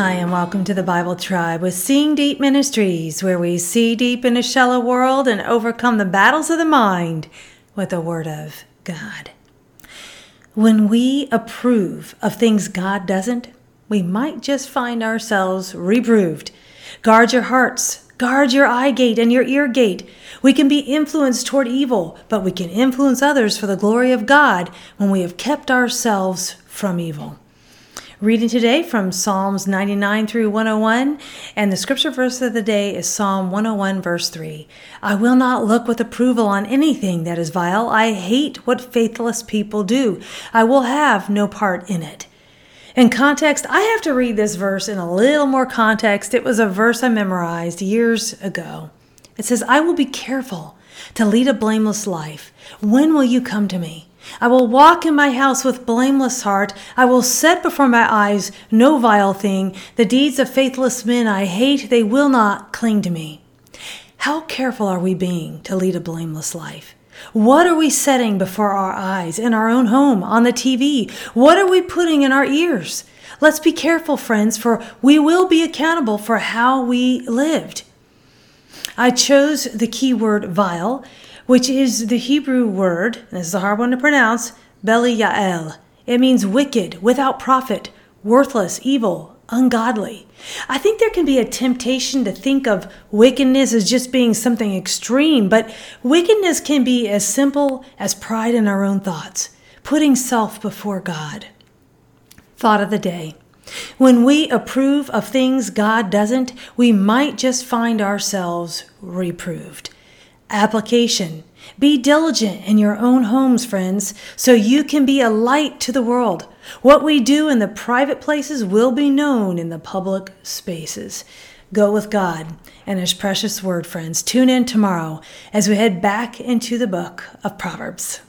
Hi, and welcome to the Bible Tribe with Seeing Deep Ministries, where we see deep in a shallow world and overcome the battles of the mind with the Word of God. When we approve of things God doesn't, we might just find ourselves reproved. Guard your hearts, guard your eye gate and your ear gate. We can be influenced toward evil, but we can influence others for the glory of God when we have kept ourselves from evil. Reading today from Psalms 99 through 101, and the scripture verse of the day is Psalm 101, verse 3. I will not look with approval on anything that is vile. I hate what faithless people do. I will have no part in it. In context, I have to read this verse in a little more context. It was a verse I memorized years ago. It says, I will be careful to lead a blameless life. When will you come to me? I will walk in my house with blameless heart. I will set before my eyes no vile thing. The deeds of faithless men I hate, they will not cling to me. How careful are we being to lead a blameless life? What are we setting before our eyes in our own home, on the TV? What are we putting in our ears? Let's be careful, friends, for we will be accountable for how we lived. I chose the keyword vile which is the Hebrew word, this is a hard one to pronounce, Belial. It means wicked, without profit, worthless, evil, ungodly. I think there can be a temptation to think of wickedness as just being something extreme, but wickedness can be as simple as pride in our own thoughts, putting self before God. Thought of the day. When we approve of things God doesn't, we might just find ourselves reproved. Application Be diligent in your own homes, friends, so you can be a light to the world. What we do in the private places will be known in the public spaces. Go with God and His precious word, friends. Tune in tomorrow as we head back into the book of Proverbs.